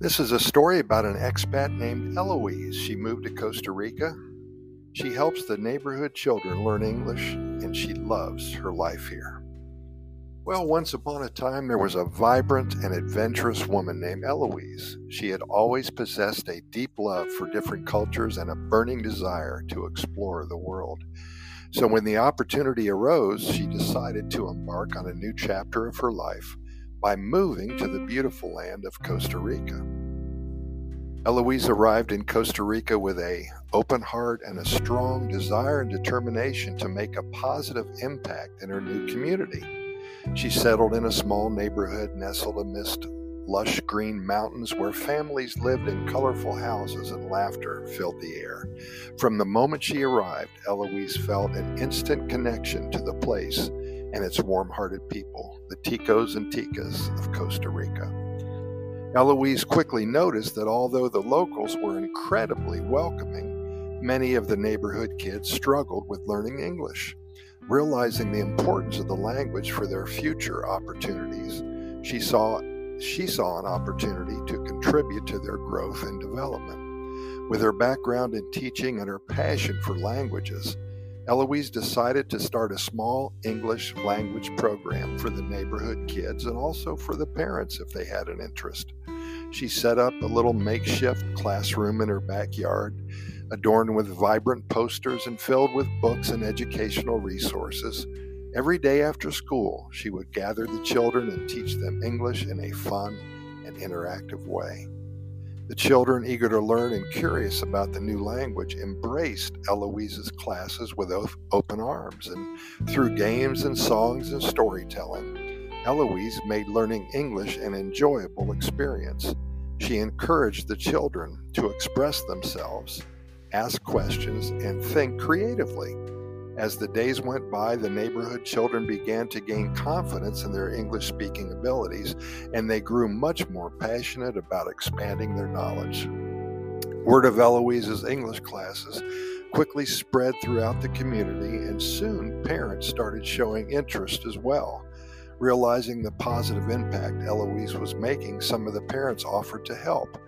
This is a story about an expat named Eloise. She moved to Costa Rica. She helps the neighborhood children learn English, and she loves her life here. Well, once upon a time, there was a vibrant and adventurous woman named Eloise. She had always possessed a deep love for different cultures and a burning desire to explore the world. So, when the opportunity arose, she decided to embark on a new chapter of her life by moving to the beautiful land of Costa Rica. Eloise arrived in Costa Rica with a open heart and a strong desire and determination to make a positive impact in her new community. She settled in a small neighborhood nestled amidst lush green mountains where families lived in colorful houses and laughter filled the air. From the moment she arrived, Eloise felt an instant connection to the place and its warm hearted people, the Ticos and Ticas of Costa Rica. Eloise quickly noticed that although the locals were incredibly welcoming, many of the neighborhood kids struggled with learning English. Realizing the importance of the language for their future opportunities, she saw, she saw an opportunity to contribute to their growth and development. With her background in teaching and her passion for languages, Eloise decided to start a small English language program for the neighborhood kids and also for the parents if they had an interest. She set up a little makeshift classroom in her backyard, adorned with vibrant posters and filled with books and educational resources. Every day after school, she would gather the children and teach them English in a fun and interactive way. The children, eager to learn and curious about the new language, embraced Eloise's classes with open arms, and through games and songs and storytelling, Eloise made learning English an enjoyable experience. She encouraged the children to express themselves, ask questions, and think creatively. As the days went by, the neighborhood children began to gain confidence in their English speaking abilities, and they grew much more passionate about expanding their knowledge. Word of Eloise's English classes quickly spread throughout the community, and soon parents started showing interest as well. Realizing the positive impact Eloise was making, some of the parents offered to help,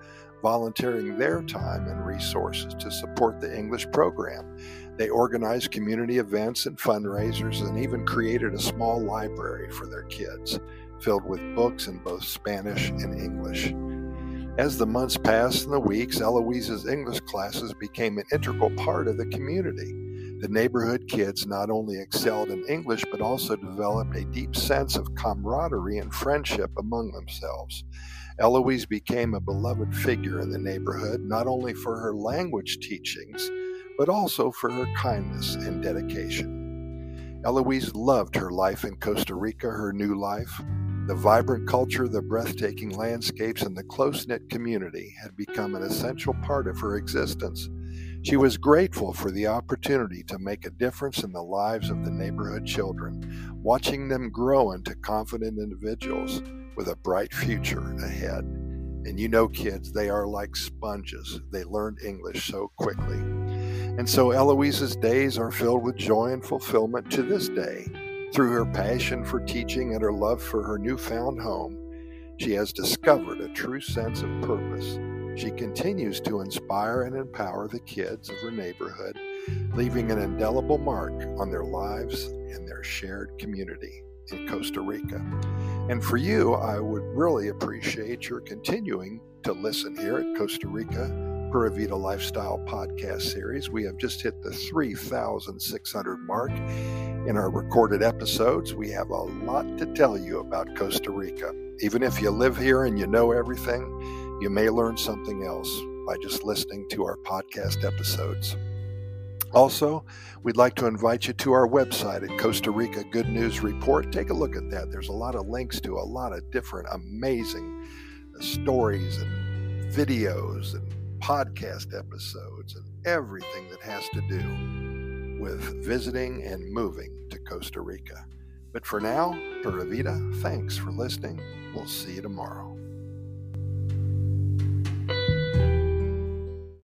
volunteering their time and resources to support the English program. They organized community events and fundraisers and even created a small library for their kids, filled with books in both Spanish and English. As the months passed and the weeks, Eloise's English classes became an integral part of the community. The neighborhood kids not only excelled in English, but also developed a deep sense of camaraderie and friendship among themselves. Eloise became a beloved figure in the neighborhood, not only for her language teachings, but also for her kindness and dedication. Eloise loved her life in Costa Rica, her new life. The vibrant culture, the breathtaking landscapes, and the close knit community had become an essential part of her existence. She was grateful for the opportunity to make a difference in the lives of the neighborhood children, watching them grow into confident individuals with a bright future ahead. And you know, kids, they are like sponges. They learn English so quickly. And so Eloise's days are filled with joy and fulfillment to this day. Through her passion for teaching and her love for her newfound home, she has discovered a true sense of purpose. She continues to inspire and empower the kids of her neighborhood, leaving an indelible mark on their lives and their shared community in Costa Rica. And for you, I would really appreciate your continuing to listen here at Costa Rica Pura Vida Lifestyle podcast series. We have just hit the 3,600 mark in our recorded episodes. We have a lot to tell you about Costa Rica. Even if you live here and you know everything, you may learn something else by just listening to our podcast episodes. Also, we'd like to invite you to our website at Costa Rica Good News Report. Take a look at that. There's a lot of links to a lot of different amazing stories and videos and podcast episodes, and everything that has to do with visiting and moving to Costa Rica. But for now, Pura Vida, thanks for listening. We'll see you tomorrow.